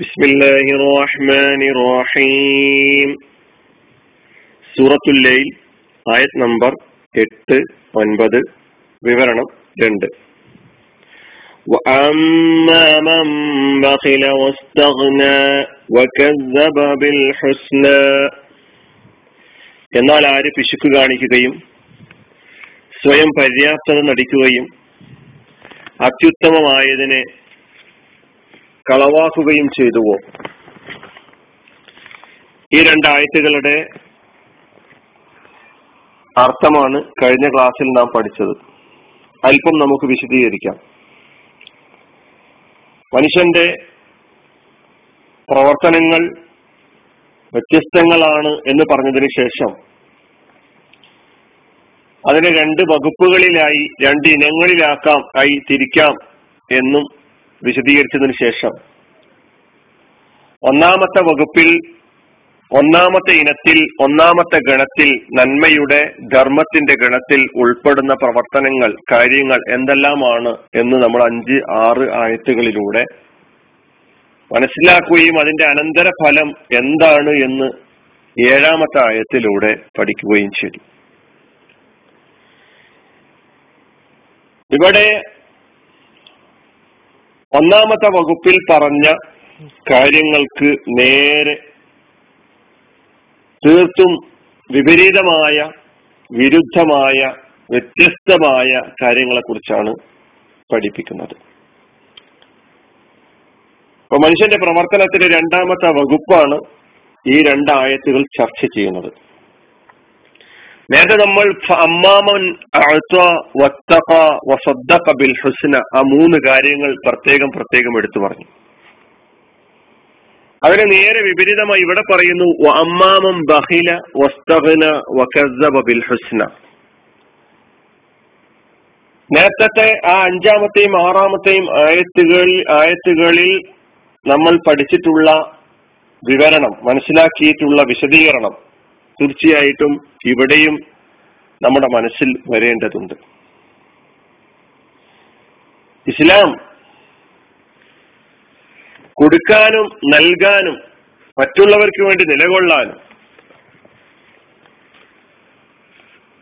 بسم الله الرحمن الرحيم സൂറത്തുൽ ലൈൽ ആയത് നമ്പർ എട്ട് ഒൻപത് വിവരണം രണ്ട് وأما من بخل واستغنى وكذب بالحسنى എന്നാൽ ആര് പിശുക്ക് കാണിക്കുകയും സ്വയം പര്യാപ്തത നടിക്കുകയും അത്യുത്തമമായതിനെ കളവാക്കുകയും ചെയ്തുവോ? ഈ രണ്ടായത്തുകളുടെ അർത്ഥമാണ് കഴിഞ്ഞ ക്ലാസ്സിൽ നാം പഠിച്ചത്. അല്പം നമുക്ക് വിശദീകരിക്കാം. മനുഷ്യന്റെ പ്രവർത്തനങ്ങൾ വ്യത്യസ്തങ്ങളാണ് എന്ന് പറഞ്ഞതിന് ശേഷം അതിനെ രണ്ട് വകുപ്പുകളിലായി രണ്ട് ഇനങ്ങളിലാക്കാം ആയി തിരിക്കാം എന്നും വിശദീകരിച്ചതിന് ശേഷം. ഒന്നാമത്തെ വകുപ്പിൽ ഒന്നാമത്തെ ഇനത്തിൽ ഒന്നാമത്തെ ഗണത്തിൽ നന്മയുടെ ധർമ്മത്തിന്റെ ഗണത്തിൽ ഉൾപ്പെടുന്ന പ്രവർത്തനങ്ങൾ കാര്യങ്ങൾ എന്തെല്ലാമാണ് എന്ന് നമ്മൾ അഞ്ച് ആറ് ആയത്തുകളിലൂടെ മനസ്സിലാക്കുകയും അതിന്റെ അനന്തര ഫലം എന്താണ് എന്ന് ഏഴാമത്തെ ആയത്തിലൂടെ പഠിക്കുകയും ചെയ്തു. ഇവിടെ ഒന്നാമത്തെ വകുപ്പിൽ പറഞ്ഞ കാര്യങ്ങൾക്ക് നേരെ തീർത്തും വിപരീതമായ വിരുദ്ധമായ വ്യത്യസ്തമായ കാര്യങ്ങളെ കുറിച്ചാണ് പഠിപ്പിക്കുന്നത്. അപ്പൊ മനുഷ്യന്റെ പ്രവർത്തനത്തിന്റെ രണ്ടാമത്തെ വകുപ്പാണ് ഈ രണ്ടായത്തുകൾ ചർച്ച ചെയ്യുന്നത്. നേരത്തെ നമ്മൾ അമ്മാമൻ ബിൽ ഹുസ്ന ആ മൂന്ന് കാര്യങ്ങൾ പ്രത്യേകം പ്രത്യേകം എടുത്തു പറഞ്ഞു. അതിന് നേരെ വിപരീതമായി ഇവിടെ പറയുന്നു അമ്മാമം ബഹില വസ്തഹന വക്കസബ ബിൽ ഹുസ്ന. നേരത്തെ ആ അഞ്ചാമത്തെയും ആറാമത്തെയും ആയത്തുകളിൽ ആയത്തുകളിൽ നമ്മൾ പഠിച്ചിട്ടുള്ള വിവരണം മനസ്സിലാക്കിയിട്ടുള്ള വിശദീകരണം തീർച്ചയായിട്ടും ഇവിടെയും നമ്മുടെ മനസ്സിൽ വരേണ്ടതുണ്ട്. ഇസ്ലാം കൊടുക്കാനും നൽകാനും മറ്റുള്ളവർക്ക് വേണ്ടി നിലകൊള്ളാനും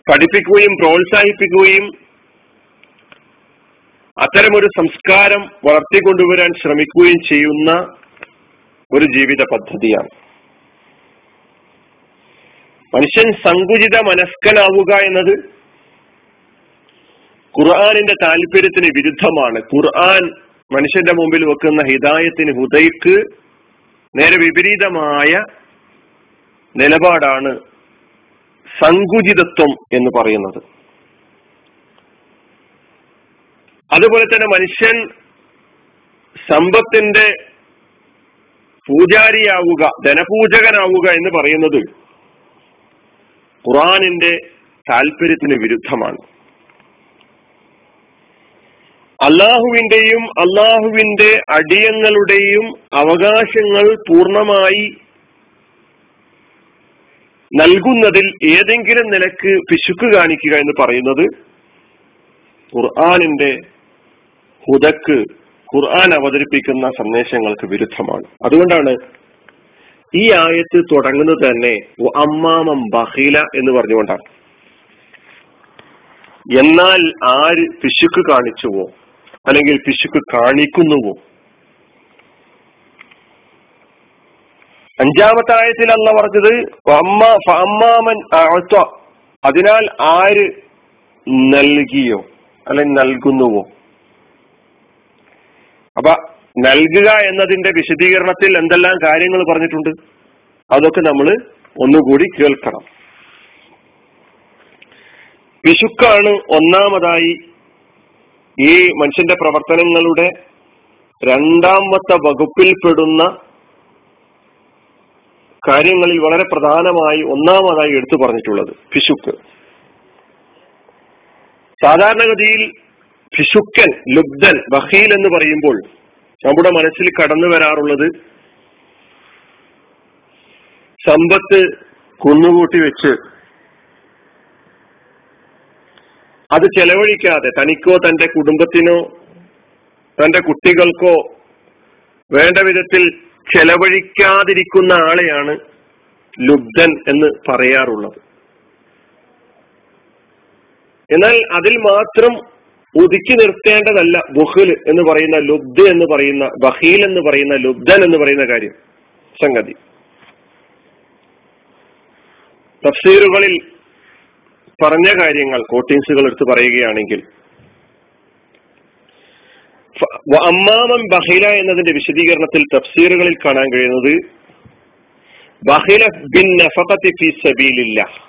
പഠിപ്പിക്കുകയും പ്രോത്സാഹിപ്പിക്കുകയും അത്തരമൊരു സംസ്കാരം വളർത്തിക്കൊണ്ടുവരാൻ ശ്രമിക്കുകയും ചെയ്യുന്ന ഒരു ജീവിത പദ്ധതിയാണ്. മനുഷ്യൻ സങ്കുചിത മനസ്കനാവുക എന്നത് ഖുർആാനിന്റെ താല്പര്യത്തിന് വിരുദ്ധമാണ്. ഖുർആൻ മനുഷ്യന്റെ മുമ്പിൽ വെക്കുന്ന ഹിദായത്തിന് ഹുദയ്ക്ക് നേരെ വിപരീതമായ നിലപാടാണ് സങ്കുചിതത്വം എന്ന് പറയുന്നത്. അതുപോലെ തന്നെ മനുഷ്യൻ സമ്പത്തിന്റെ പൂജാരിയാവുക ധനപൂജകനാവുക എന്ന് പറയുന്നത് ഖുറാനിന്റെ താല്പര്യത്തിന് വിരുദ്ധമാണ്. അള്ളാഹുവിന്റെയും അള്ളാഹുവിന്റെ അടിയങ്ങളുടെയും അവകാശങ്ങൾ പൂർണമായി നൽകുന്നതിൽ ഏതെങ്കിലും നിലയ്ക്ക് പിശുക്ക് കാണിക്കുക എന്ന് പറയുന്നത് ഖുർആാനിന്റെ ഹുദക്ക് ഖുർആൻ അവതരിപ്പിക്കുന്ന സന്ദേശങ്ങൾക്ക് വിരുദ്ധമാണ്. അതുകൊണ്ടാണ് ഈ ആയത്ത് തുടങ്ങുന്നത് തന്നെ അമ്മാമം ബഹീല എന്ന് പറഞ്ഞുകൊണ്ടാണ്. എന്നാൽ ആര് പിശുക്ക് കാണിച്ചുവോ അല്ലെങ്കിൽ പിശുക്ക് കാണിക്കുന്നുവോ? അഞ്ചാമത്തെ ആയത്തിൽ അല്ല പറഞ്ഞത് അമ്മാമൻ അതിനാൽ ആര് നൽകിയോ അല്ലെങ്കിൽ നൽകുന്നുവോ? അപ്പൊ നൽകുക എന്നതിന്റെ വിശദീകരണത്തിൽ എന്തെല്ലാം കാര്യങ്ങൾ പറഞ്ഞിട്ടുണ്ട്? അതൊക്കെ നമ്മൾ ഒന്നുകൂടി കേൾക്കണം. പിശുക്കാണ് ഒന്നാമതായി ഈ മനുഷ്യന്റെ പ്രവർത്തനങ്ങളുടെ രണ്ടാമത്തെ വകുപ്പിൽപ്പെടുന്ന കാര്യങ്ങളിൽ വളരെ പ്രധാനമായി ഒന്നാമതായി എടുത്തു പറഞ്ഞിട്ടുള്ളത് പിശുക്ക് സാധാരണഗതിയിൽ പിശുക്കൻ ലുബ്ധൻ ബഹീൽ എന്ന് പറയുമ്പോൾ നമ്മുടെ മനസ്സിൽ കടന്നു വരാറുള്ളത് സമ്പത്ത് കുന്നുകൂട്ടി വെച്ച് അത് ചെലവഴിക്കാതെ തനിക്കോ തന്റെ കുടുംബത്തിനോ തന്റെ കുട്ടികൾക്കോ വേണ്ട വിധത്തിൽ ചെലവഴിക്കാതിരിക്കുന്ന ആളെയാണ് ലുബ്ധൻ എന്ന് പറയാറുള്ളത്. എന്നാൽ അതിൽ മാത്രം ഒതുക്കി നിർത്തേണ്ടതല്ല ബുഹിൽ എന്ന് പറയുന്ന ലുബ്ദ് എന്ന് പറയുന്ന ബഹീൽ എന്ന് പറയുന്ന ലുബ്ദൻ എന്ന് പറയുന്ന കാര്യം സംഗതി. തഫ്സീറുകളിൽ പറഞ്ഞ കാര്യങ്ങൾ കോട്ടിങ്സുകൾ എടുത്ത് പറയുകയാണെങ്കിൽ അമ്മാമൻ ബഹില എന്നതിന്റെ വിശദീകരണത്തിൽ തഫ്സീറുകളിൽ കാണാൻ കഴിയുന്നത് ബഹില ബിൻ നഫത്തി ഫി സബീലില്ല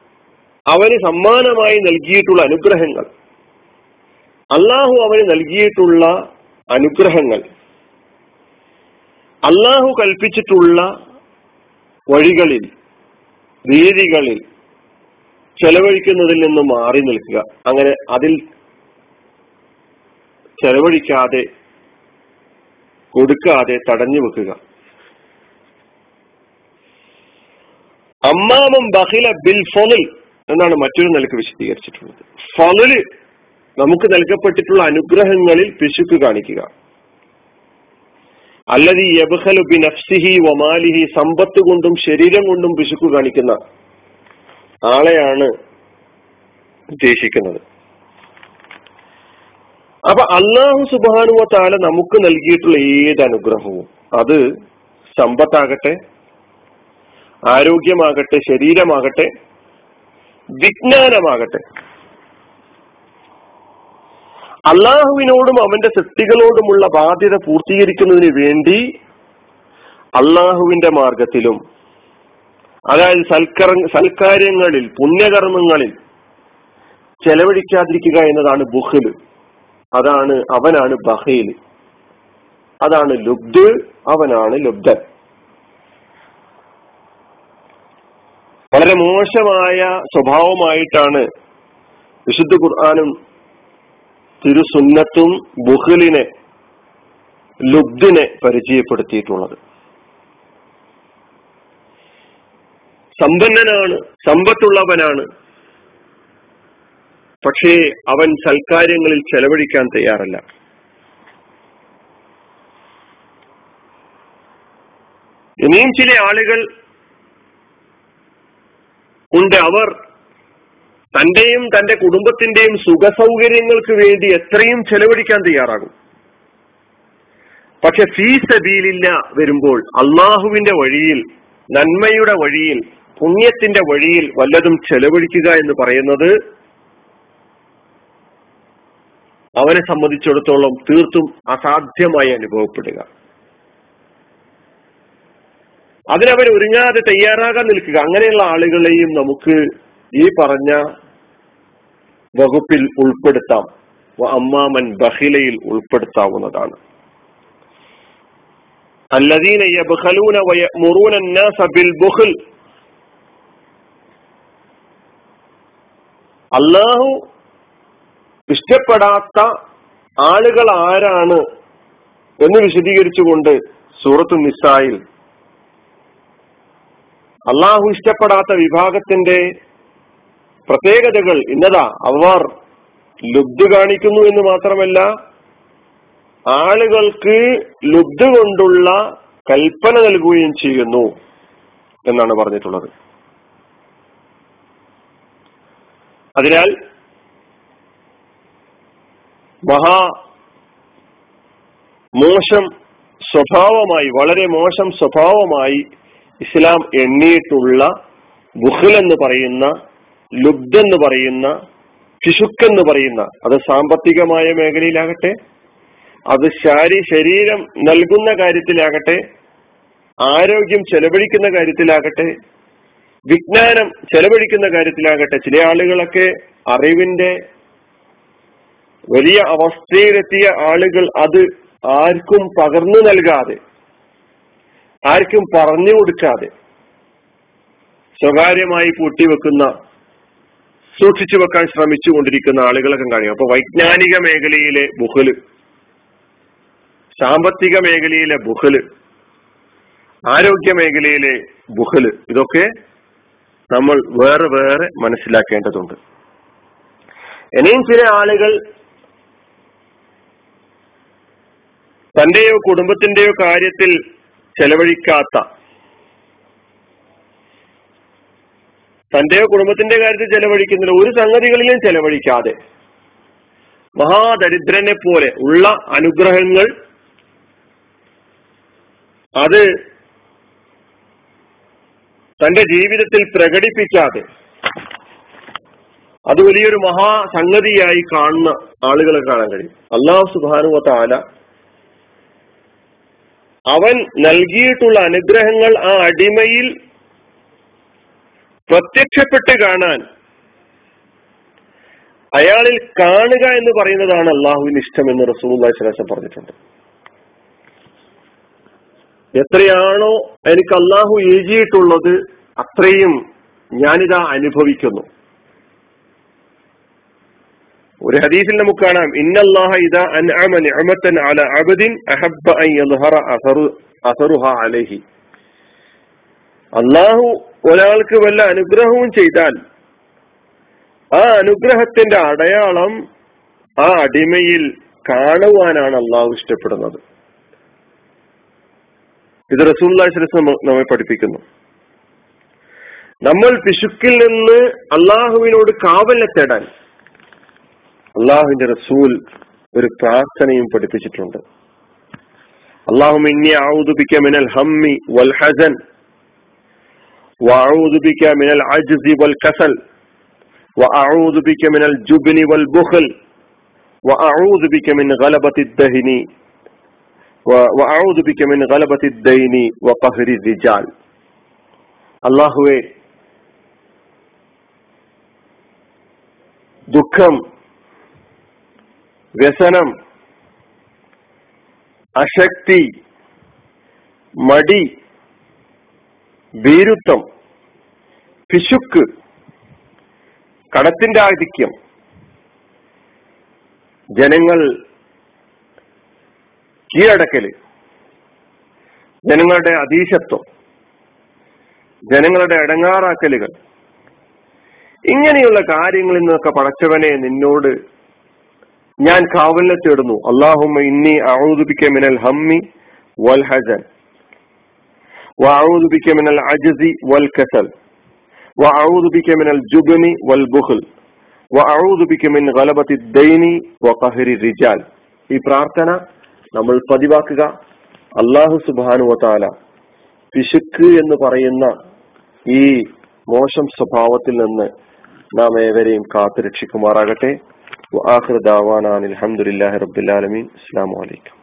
അവന് സമ്മാനമായി നൽകിയിട്ടുള്ള അനുഗ്രഹങ്ങൾ. അള്ളാഹു അവന് നൽകിയിട്ടുള്ള അനുഗ്രഹങ്ങൾ. അള്ളാഹു കൽപ്പിച്ചിട്ടുള്ള വഴികളിൽ രീതികളിൽ ചെലവഴിക്കുന്നതിൽ നിന്ന് മാറി നിൽക്കുക. അങ്ങനെ അതിൽ ചെലവഴിക്കാതെ കൊടുക്കാതെ തടഞ്ഞു വെക്കുക. അമ്മാമം ബഹില ബിൽ ഫൊലിൽ എന്നാണ് മറ്റൊരു നിലയ്ക്ക് വിശദീകരിച്ചിട്ടുള്ളത്. ഫലിൽ നമുക്ക് നൽകപ്പെട്ടിട്ടുള്ള അനുഗ്രഹങ്ങളിൽ പിശുക്ക് കാണിക്കുക. അല്ലതി യബ്ഹലു ബി നഫ്സിഹി വമാലിഹി സമ്പത്ത് കൊണ്ടും ശരീരം കൊണ്ടും പിശുക്ക് കാണിക്കുന്ന ആളെയാണ് ഉദ്ദേശിക്കുന്നത്. അപ്പൊ അള്ളാഹു സുബാനുവ താല നമുക്ക് നൽകിയിട്ടുള്ള ഏത് അനുഗ്രഹവും അത് സമ്പത്താകട്ടെ ആരോഗ്യമാകട്ടെ ശരീരമാകട്ടെ വിജ്ഞാനമാകട്ടെ. അള്ളാഹുവിനോടും അവന്റെ സൃഷ്ടികളോടുമുള്ള ബാധ്യത പൂർത്തീകരിക്കുന്നതിന് വേണ്ടി അള്ളാഹുവിന്റെ മാർഗത്തിലും അതായത് സൽക്കര സൽക്കാര്യങ്ങളിൽ പുണ്യകർമ്മങ്ങളിൽ ചെലവഴിക്കാതിരിക്കുക എന്നതാണ് ബുഹൽ അതാണ് അവനാണ് ബഹേൽ അതാണ് ലുബ്ദ് അവനാണ് ലുബ്ധൻ വളരെ മോശമായ സ്വഭാവമായിട്ടാണ് വിശുദ്ധ ഖുർആാനും തിരുസുന്നത്തും ബുഹലിനെ ലുബ്ദിനെ പരിചയപ്പെടുത്തിയിട്ടുള്ളത്. സമ്പന്നനാണ് സമ്പത്തുള്ളവനാണ്. പക്ഷേ അവൻ സൽക്കാര്യങ്ങളിൽ ചെലവഴിക്കാൻ തയ്യാറല്ല. ഇനിയും ചില ആളുകൾ ഉണ്ട് അവർ തന്റെയും തന്റെ കുടുംബത്തിന്റെയും സുഖ സൗകര്യങ്ങൾക്ക് വേണ്ടി എത്രയും ചെലവഴിക്കാൻ തയ്യാറാകും. പക്ഷെ ഫീസ് സബീലില്ല വരുമ്പോൾ അള്ളാഹുവിന്റെ വഴിയിൽ നന്മയുടെ വഴിയിൽ പുണ്യത്തിന്റെ വഴിയിൽ വല്ലതും ചെലവഴിക്കുക എന്ന് പറയുന്നത് അവനെ സംബന്ധിച്ചിടത്തോളം തീർത്തും അസാധ്യമായി അനുഭവപ്പെടുക. അതിനവർ ഒരുങ്ങാതെ തയ്യാറാകാൻ നിൽക്കുക അങ്ങനെയുള്ള ആളുകളെയും നമുക്ക് ഈ പറഞ്ഞ വകുപ്പിൽ ഉൾപ്പെടുത്താം അമ്മാമൻ ബഹിലയിൽ ഉൾപ്പെടുത്താവുന്നതാണ് അല്ലദീന യബ്ഖലൂന വയമുറൂന الناس بالبخل അല്ലാഹു ഇഷ്ടപ്പെടാത്ത ആളുകൾ ആരാണ് എന്ന് വിശദീകരിച്ചുകൊണ്ട് സൂറത്തു നിസായിൽ അള്ളാഹു ഇഷ്ടപ്പെടാത്ത വിഭാഗത്തിന്റെ പ്രത്യേകതകൾ ഇന്നതാ. അവർ ലുബ്ധ കാണിക്കുന്നു എന്ന് മാത്രമല്ല ആളുകൾക്ക് ലുബ്ധ കൊണ്ടുള്ള കൽപ്പന നൽകുകയും ചെയ്യുന്നു എന്നാണ് പറഞ്ഞിട്ടുള്ളത്. അതിനാൽ മഹാ മോശം സ്വഭാവമായി വളരെ മോശം സ്വഭാവമായി ഇസ്ലാം എണ്ണിയിട്ടുള്ള ബുഹൽ എന്ന് പറയുന്ന ലുബ്ധെന്ന് പറയുന്ന എന്ന് പറയുന്ന അത് സാമ്പത്തികമായ മേഖലയിലാകട്ടെ അത് ശാരി ശരീരം നൽകുന്ന കാര്യത്തിലാകട്ടെ ആരോഗ്യം ചെലവഴിക്കുന്ന കാര്യത്തിലാകട്ടെ വിജ്ഞാനം ചെലവഴിക്കുന്ന കാര്യത്തിലാകട്ടെ ചില ആളുകളൊക്കെ അറിവിന്റെ വലിയ അവസ്ഥയിലെത്തിയ ആളുകൾ അത് ആർക്കും പകർന്നു നൽകാതെ ആർക്കും പറഞ്ഞു കൊടുക്കാതെ സ്വകാര്യമായി പൂട്ടിവെക്കുന്ന സൂക്ഷിച്ചു വെക്കാൻ ശ്രമിച്ചു കൊണ്ടിരിക്കുന്ന ആളുകളൊക്കെ കാണിക്കും. അപ്പൊ വൈജ്ഞാനിക മേഖലയിലെ ബുഹൽ സാമ്പത്തിക മേഖലയിലെ ബുഹൽ ആരോഗ്യ മേഖലയിലെ ബുഹൽ ഇതൊക്കെ നമ്മൾ വേറെ വേറെ മനസ്സിലാക്കേണ്ടതുണ്ട്. ഇനിയും ചില ആളുകൾ തന്റെയോ കുടുംബത്തിന്റെയോ കാര്യത്തിൽ ചെലവഴിക്കാത്ത. തന്റെയോ കുടുംബത്തിന്റെ കാര്യത്തിൽ ചെലവഴിക്കുന്നില്ല. ഒരു സംഗതികളിലും ചെലവഴിക്കാതെ. മഹാദരിദ്രനെ പോലെ ഉള്ള അനുഗ്രഹങ്ങൾ അത് തന്റെ ജീവിതത്തിൽ പ്രകടിപ്പിക്കാതെ. അത് വലിയൊരു മഹാസംഗതിയായി കാണുന്ന ആളുകളെ കാണാൻ കഴിയും. അള്ളാഹു സുബാനുവ അവൻ നൽകിയിട്ടുള്ള അനുഗ്രഹങ്ങൾ ആ അടിമയിൽ പ്രത്യക്ഷപ്പെട്ട് കാണാൻ അയാളിൽ കാണുക എന്ന് പറയുന്നതാണ് അള്ളാഹുവിന് ഇഷ്ടമെന്ന് റസൂൽ സ്വലാസം പറഞ്ഞിട്ടുണ്ട്. എത്രയാണോ എനിക്ക് അള്ളാഹു എഴുതിയിട്ടുള്ളത് അത്രയും ഞാനിതാ അനുഭവിക്കുന്നു. ഒരു ഹദീസിൽ നമുക്ക് കാണാം ഇന്നല്ലാഹ ഇദാ അൻഅമ അല അഹബ്ബ അൻ യദ്ഹറ അലൈഹി. അള്ളാഹു ഒരാൾക്ക് വല്ല അനുഗ്രഹവും ചെയ്താൽ ആ അനുഗ്രഹത്തിന്റെ അടയാളം ആ അടിമയിൽ കാണുവാനാണ് അള്ളാഹു ഇഷ്ടപ്പെടുന്നത്. ഇത് റസൂല്ലാസ്ലം നമ്മെ പഠിപ്പിക്കുന്നു. നമ്മൾ പിശുക്കിൽ നിന്ന് അള്ളാഹുവിനോട് കാവലെ തേടാൻ അള്ളാഹുവിന്റെ റസൂൽ ഒരു പ്രാർത്ഥനയും പഠിപ്പിച്ചിട്ടുണ്ട് അള്ളാഹും ഇന്നി ഔദുബിക്ക മിനൽ ഹമ്മി വൽ ഹസൻ വഅഊദുബിക്ക മിനൽ അജ്സി വൽ കസൽ വഅഊദുബിക്ക മിനൽ ജുബ്നി വൽ ബുഖൽ വഅഊദുബിക്ക മിൻ ഗലബത്തി ദഹ്നി വഅഊദുബിക്ക മിൻ ഗലബത്തി ദൈനി വഖഹ്രി റിജാൽ അള്ളാഹുവേ ദുഃഖം വ്യസനം അശക്തി മടി ഭീരുത്വം പിശുക്ക് കടത്തിന്റെ ആധിക്യം. ജനങ്ങൾ കീഴടക്കൽ ജനങ്ങളുടെ അതീശത്വം ജനങ്ങളുടെ അടങ്ങാറാക്കലുകൾ. ഇങ്ങനെയുള്ള കാര്യങ്ങളിൽ നിന്നൊക്കെ പടച്ചവനെ നിന്നോട് ഞാൻ കാവലിനെ തേടുന്നു അള്ളാഹുമ്മ ഇന്നി ഔദുബിക്ക മിനൽ ഹമ്മി വൽ ഹസൻ وأعوذ بك من العجز والكسل وأعوذ بك من الجبن والبخل وأعوذ بك من غلبة الدين وقهر الرجال ഈ പ്രാർത്ഥന നമ്മൾ പതിവാക്കുക അള്ളാഹു സുബാനു വതാല പിശുക്ക് എന്ന് പറയുന്ന ഈ മോശം സ്വഭാവത്തിൽ നിന്ന് നാം ഏവരെയും وآخر دعوانا أن الحمد لله رب العالمين. السلام عليكم.